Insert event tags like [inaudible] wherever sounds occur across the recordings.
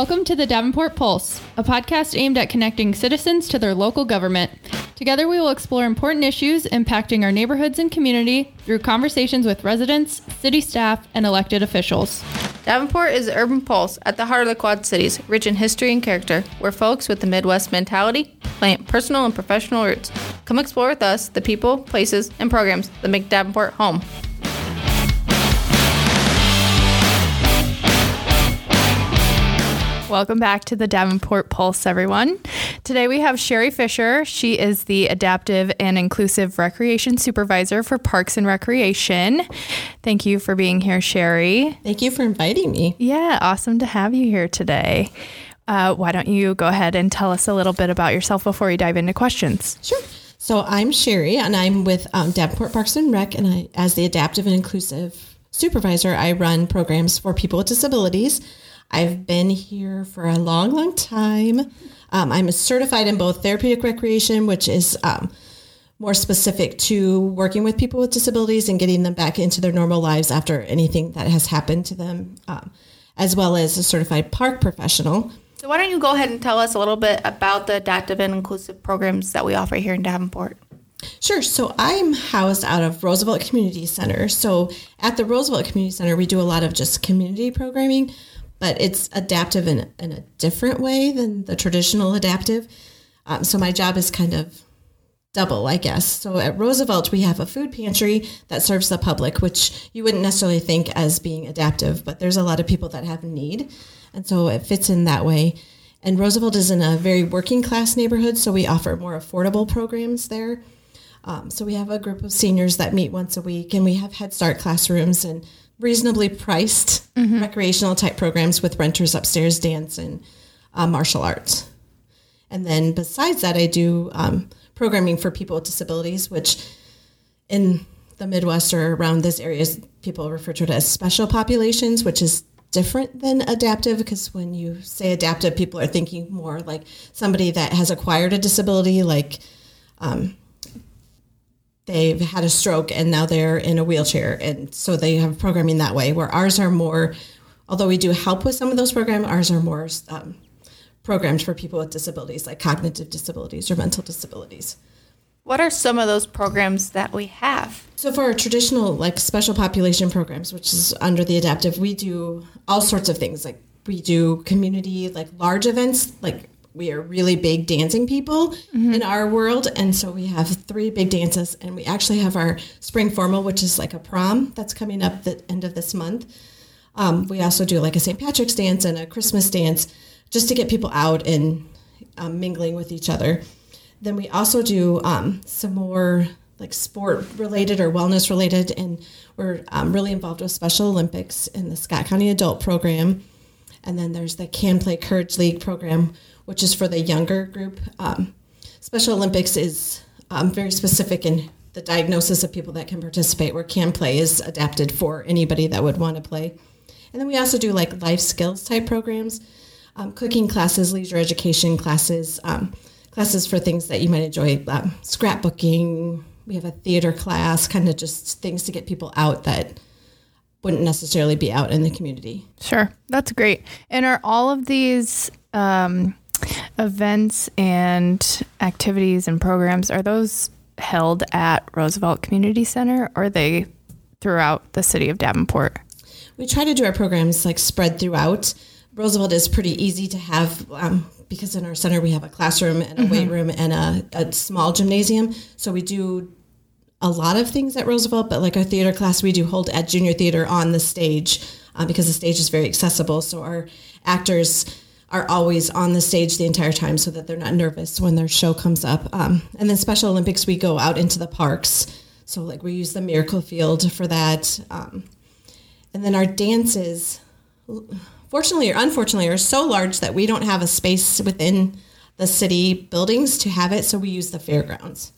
Welcome to the Davenport Pulse, a podcast aimed at connecting citizens to their local government. Together, we will explore important issues impacting our neighborhoods and community through conversations with residents, city staff, and elected officials. Davenport is the urban pulse at the heart of the Quad Cities, rich in history and character, where folks with the Midwest mentality plant personal and professional roots. Come explore with us the people, places, and programs that make Davenport home. Welcome back to the Davenport Pulse, everyone. Today we have Sherrie Fischer. She is the Adaptive and Inclusive Recreation Supervisor for Parks and Recreation. Thank you for being here, Sherrie. Thank you for inviting me. Yeah, awesome to have you here today. Uh, why don't you go ahead and tell us a little bit about yourself before we dive into questions? Sure. So I'm Sherrie, and I'm with um, Davenport Parks and Rec, and I, as the Adaptive and Inclusive Supervisor, I run programs for people with disabilities. I've been here for a long, long time. Um, I'm certified in both therapeutic recreation, which is um, more specific to working with people with disabilities and getting them back into their normal lives after anything that has happened to them, um, as well as a certified park professional. So, why don't you go ahead and tell us a little bit about the adaptive and inclusive programs that we offer here in Davenport? Sure. So I'm housed out of Roosevelt Community Center. So at the Roosevelt Community Center, we do a lot of just community programming, but it's adaptive in, in a different way than the traditional adaptive. Um, so my job is kind of double, I guess. So at Roosevelt, we have a food pantry that serves the public, which you wouldn't necessarily think as being adaptive, but there's a lot of people that have need. And so it fits in that way. And Roosevelt is in a very working class neighborhood, so we offer more affordable programs there. Um, so we have a group of seniors that meet once a week, and we have Head Start classrooms and reasonably priced mm-hmm. recreational type programs with renters upstairs, dance, and uh, martial arts. And then besides that, I do um, programming for people with disabilities, which in the Midwest or around this area, people refer to it as special populations, which is different than adaptive because when you say adaptive, people are thinking more like somebody that has acquired a disability, like um, they've had a stroke and now they're in a wheelchair. And so they have programming that way, where ours are more, although we do help with some of those programs, ours are more um, programs for people with disabilities, like cognitive disabilities or mental disabilities. What are some of those programs that we have? So for our traditional like special population programs, which is under the adaptive, we do all sorts of things. Like we do community like large events like we are really big dancing people mm-hmm. in our world. And so we have three big dances and we actually have our spring formal which is like a prom that's coming up at the end of this month. Um, we also do like a st patrick's dance and a christmas dance just to get people out and um, mingling with each other. Then we also do um, some more like sport related or wellness related. And we're um, really involved with special olympics in the scott county adult program. And then there's the can play courage league program which is for the younger group. Um, Special Olympics is um, very specific in the diagnosis of people that can participate, where Can Play is adapted for anybody that would want to play. And then we also do like life skills type programs, um, cooking classes, leisure education classes, um, classes for things that you might enjoy, um, scrapbooking. We have a theater class, kind of just things to get people out that wouldn't necessarily be out in the community. Sure, that's great. And are all of these um, events and activities and programs are those held at Roosevelt Community Center or are they throughout the city of Davenport? We try to do our programs like spread throughout. Roosevelt is pretty easy to have um, because in our center we have a classroom and a mm-hmm. weight room and a, a small gymnasium. So we do a lot of things at Roosevelt, but like our theater class, we do hold at junior theater on the stage uh, because the stage is very accessible. So our actors are always on the stage the entire time so that they're not nervous when their show comes up. Um, and then Special Olympics, we go out into the parks. So, like, we use the Miracle Field for that. Um, and then our dances, fortunately or unfortunately, are so large that we don't have a space within the city buildings to have it. So, we use the fairgrounds.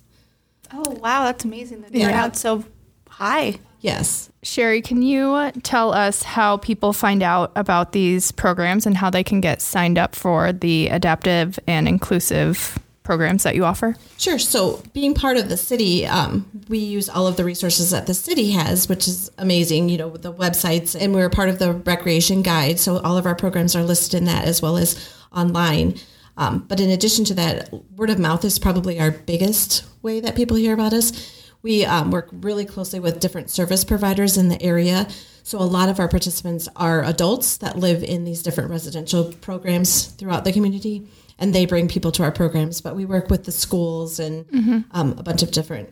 Oh, wow. That's amazing. The yeah. so high. Yes. Sherrie, can you tell us how people find out about these programs and how they can get signed up for the adaptive and inclusive programs that you offer? Sure. So, being part of the city, um, we use all of the resources that the city has, which is amazing. You know, the websites, and we're part of the recreation guide. So, all of our programs are listed in that as well as online. Um, but in addition to that, word of mouth is probably our biggest way that people hear about us. We um, work really closely with different service providers in the area. So a lot of our participants are adults that live in these different residential programs throughout the community, and they bring people to our programs. But we work with the schools and mm-hmm. um, a bunch of different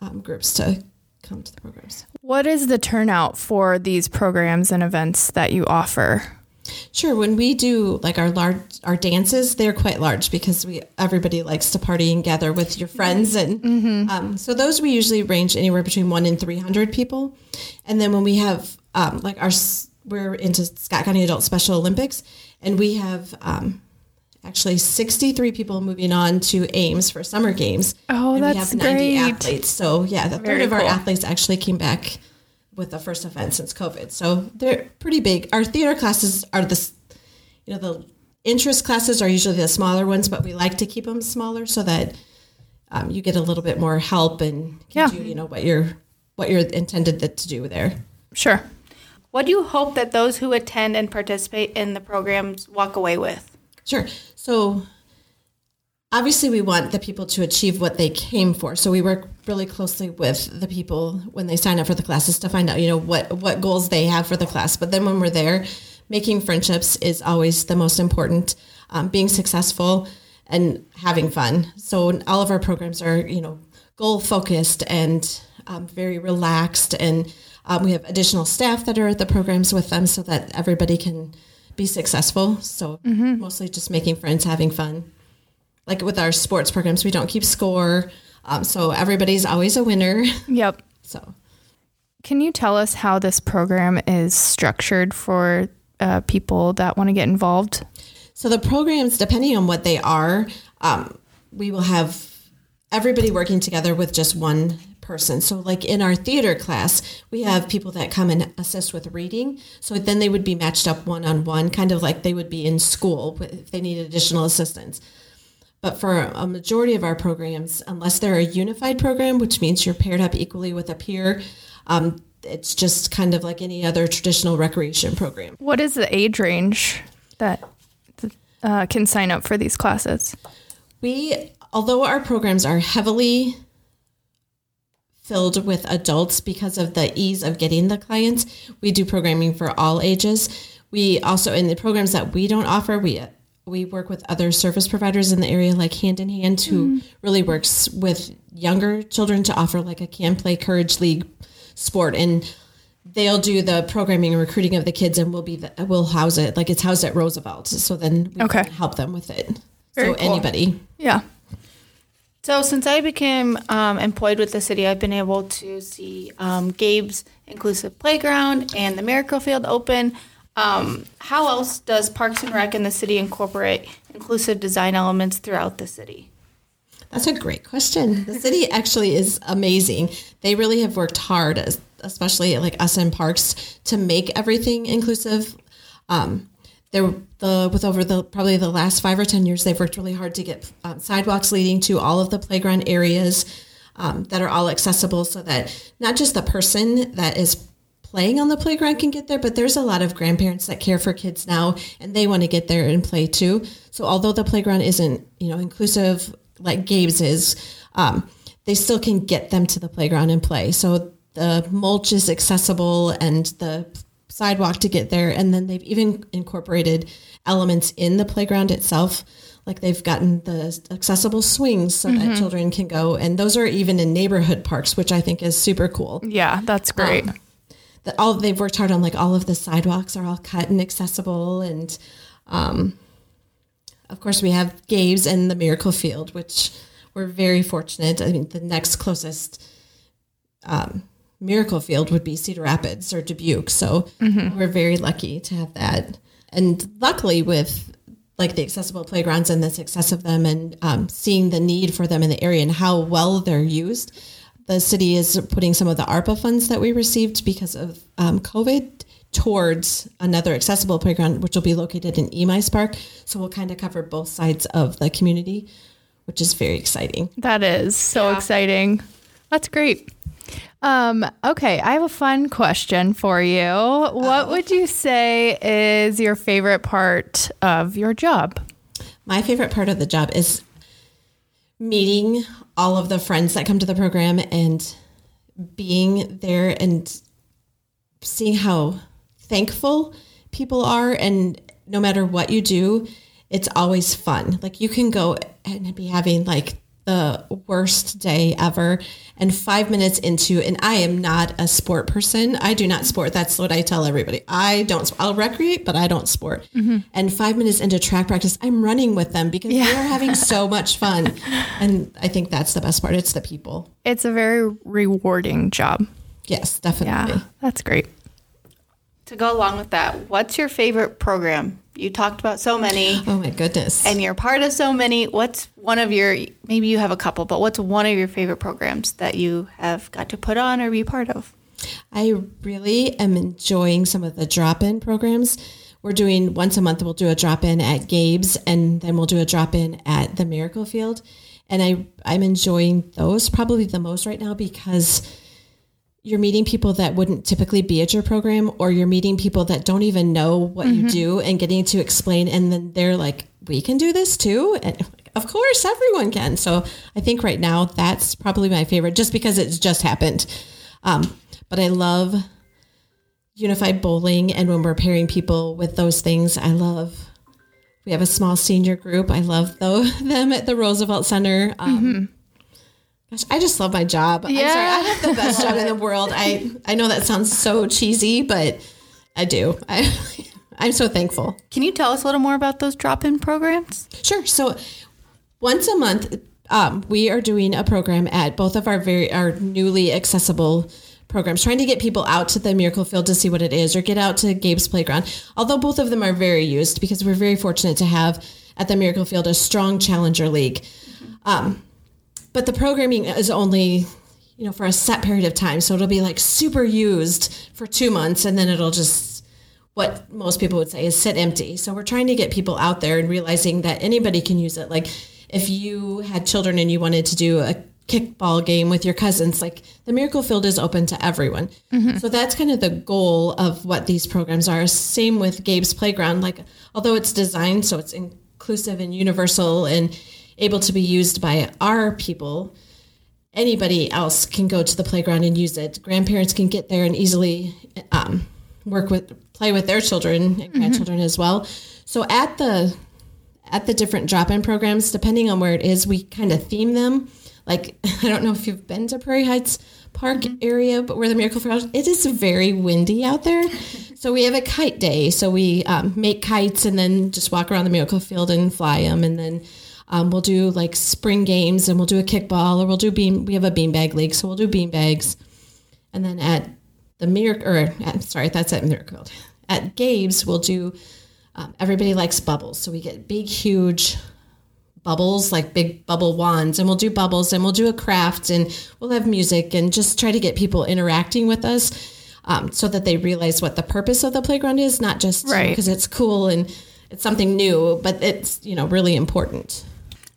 um, groups to come to the programs. What is the turnout for these programs and events that you offer? Sure. When we do like our large our dances, they're quite large because we everybody likes to party and gather with your friends, and mm-hmm. um, so those we usually range anywhere between one and three hundred people. And then when we have um, like our we're into Scott County Adult Special Olympics, and we have um, actually 63 people moving on to Ames for summer games. Oh, and that's we have 90 great. athletes. So yeah, the Very third of our athletes actually came back with the first event since COVID. So they're pretty big. Our theater classes are the, you know, the interest classes are usually the smaller ones, but we like to keep them smaller so that um, you get a little bit more help and can Yeah. do, you know, what you're what you're intended to do there. Sure. What do you hope that those who attend and participate in the programs walk away with? Sure. So obviously we want the people to achieve what they came for. So we work really closely with the people when they sign up for the classes to find out, you know, what what goals they have for the class. But then when we're there, making friendships is always the most important. Um, being successful and having fun. So all of our programs are, you know, goal focused and um, very relaxed, and um, we have additional staff that are at the programs with them so that everybody can be successful. So mostly just making friends, having fun. Like with our sports programs, we don't keep score, um, so everybody's always a winner. [laughs] Yep. So Can you tell us how this program is structured for uh, people that want to get involved? So the programs, depending on what they are, um, we will have everybody working together with just one person. So like in our theater class, we have people that come and assist with reading. So then they would be matched up one on one, kind of like they would be in school if they need additional assistance. But for a majority of our programs, unless they're a unified program, which means you're paired up equally with a peer, um, it's just kind of like any other traditional recreation program. What is the age range that uh, can sign up for these classes? We, although our programs are heavily filled with adults because of the ease of getting the clients, we do programming for all ages. We also, in the programs that we don't offer, we we work with other service providers in the area, like Hand in Hand, who really works with younger children to offer like a Can Play Courage League sport, and they'll do the programming and recruiting of the kids, and we'll be the, we'll house it like it's housed at Roosevelt, so then we Okay. can help them with it. Very so cool. anybody. Yeah. So, since I became um, employed with the city, I've been able to see um, Gabe's Inclusive Playground and the Miracle Field open. Um, how else does Parks and Rec and the city incorporate inclusive design elements throughout the city? That's a great question. The city [laughs] actually is amazing. They really have worked hard, especially like us in parks, to make everything inclusive. Um, they're the with over the probably the last five or ten years, they've worked really hard to get um, sidewalks leading to all of the playground areas um, that are all accessible, so that not just the person that is playing on the playground can get there, but there's a lot of grandparents that care for kids now and they want to get there and play too. So although the playground isn't, you know, inclusive like Gabe's is, um, they still can get them to the playground and play. So the mulch is accessible and the sidewalk to get there. And then they've even incorporated elements in the playground itself. Like they've gotten the accessible swings so that children can go. And those are even in neighborhood parks, which I think is super cool Yeah, that's great. That all they've worked hard on like all of the sidewalks are all cut and accessible and um, of course we have Gabe's and the Miracle Field which we're very fortunate. I mean the next closest um, Miracle Field would be Cedar Rapids or Dubuque so we're very lucky to have that. And luckily with like the accessible playgrounds and the success of them and um, seeing the need for them in the area and how well they're used the city is putting some of the ARPA funds that we received because of um, COVID towards another accessible playground, which will be located in Emeis Park. So we'll kind of cover both sides of the community which is very exciting. That is so Yeah. exciting. That's great. Um, okay, I have a fun question for you. What would you say is your favorite part of your job? My favorite part of the job is meeting all of the friends that come to the program and being there and seeing how thankful people are. And no matter what you do it's always fun. Like you can go and be having like the worst day ever. And five minutes into and i am not a sport person. I do not sport. That's what i tell everybody. I don't i'll recreate but i don't sport. Mm-hmm. And five minutes into track practice i'm running with them because we are having [laughs] so much fun. And i think that's the best part. It's the people. It's a very rewarding job. yes definitely. Yeah, that's great. To go along with that, what's your favorite program? You talked about so many oh my goodness and you're part of so many. What's one of your, maybe you have a couple, but what's one of your favorite programs that you have got to put on or be part of? I really am enjoying some of the drop in programs. We're doing once a month, we'll do a drop in at Gabe's and then we'll do a drop in at the Miracle Field. And I, I'm enjoying those probably the most right now because you're meeting people that wouldn't typically be at your program or you're meeting people that don't even know what you do and getting to explain and then they're like we can do this too? And of course everyone can. So i think right now that's probably my favorite just because it's just happened. Um, but i love unified bowling and when we're pairing people with those things i love we have a small senior group i love though [laughs] them at the roosevelt center um, Gosh, I just love my job. I'm sorry, I have the best job in the world. I I know that sounds so cheesy, but I do. I [laughs] I'm so thankful. Can you tell us a little more about those drop in programs? Sure. So once a month, um, we are doing a program at both of our very our newly accessible programs, trying to get people out to the Miracle Field to see what it is, or get out to Gabe's Playground. Although both of them are very used because we're very fortunate to have at the Miracle Field a strong challenger league. Um, but the programming is only you know for a set period of time. So it'll be like super used for two months and then it'll just what most people would say is sit empty. So we're trying to get people out there and realizing that anybody can use it. Like if you had children and you wanted to do a kickball game with your cousins like the miracle field is open to everyone. Mm-hmm. So that's kind of the goal of what these programs are. Same with gabe's playground. Like although it's designed so it's inclusive and universal and able to be used by our people. Anybody else can go to the playground and use it. Grandparents can get there and easily um, work with play with their children and grandchildren as well. So at the at the different drop-in programs depending on where it is we kind of theme them. Like [laughs] i don't know if you've been to prairie heights park area but where the miracle Fair it is very windy out there. [laughs] So we have a kite day. So we um, make kites and then just walk around the miracle field and fly them and then um, we'll do like spring games and we'll do a kickball or we'll do beam we have a beanbag league so we'll do beanbags. And then at the miracle or at, sorry that's at miracle at gabe's we'll do um, everybody likes bubbles. So we get big huge bubbles like big bubble wands and we'll do bubbles and we'll do a craft and we'll have music and just try to get people interacting with us um, so that they realize what the purpose of the playground is not just Right. because it's cool and it's something new but it's you know really important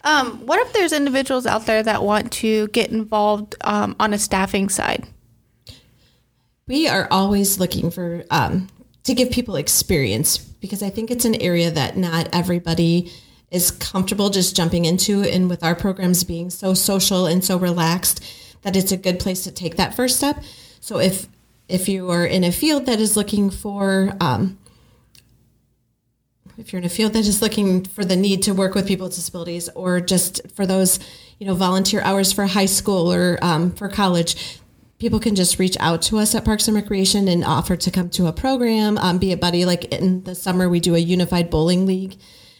Um, what if there's individuals out there that want to get involved um, on a staffing side? we are always looking for um, to give people experience because I think it's an area that not everybody is comfortable just jumping into, and with our programs being so social and so relaxed, that it's a good place to take that first step. So if if you are in a field that is looking for um, if you're in a field that is looking for the need to work with people with disabilities or just for those you know volunteer hours for high school or um, for college people can just reach out to us at parks and recreation and offer to come to a program. Um, be a buddy like in the summer we do a unified bowling league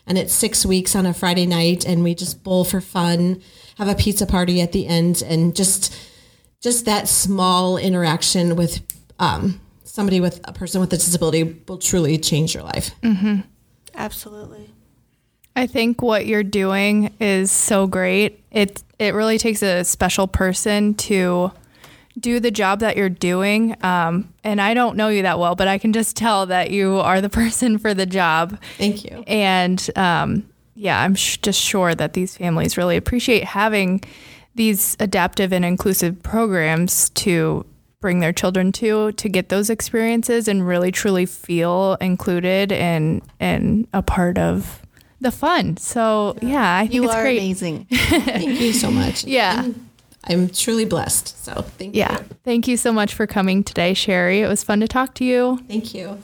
and it's six weeks on a friday night and we just bowl for fun have a pizza party at the end and just just that small interaction with um, somebody with a person with a disability will truly change your life Absolutely. I think what you're doing is so great. It it really takes a special person to do the job that you're doing. Um, and I don't know you that well, but I can just tell that you are the [laughs] person for the job. thank you And um, yeah, I'm sh- just sure that these families really appreciate having these adaptive and inclusive programs to bring their children to to get those experiences and really truly feel included and and a part of the fun. So yeah, I think You it's are great. amazing. [laughs] Thank you so much. Yeah. I'm, I'm truly blessed. So thank Yeah. you. Thank you so much for coming today, Sherrie. It was fun to talk to you. Thank you.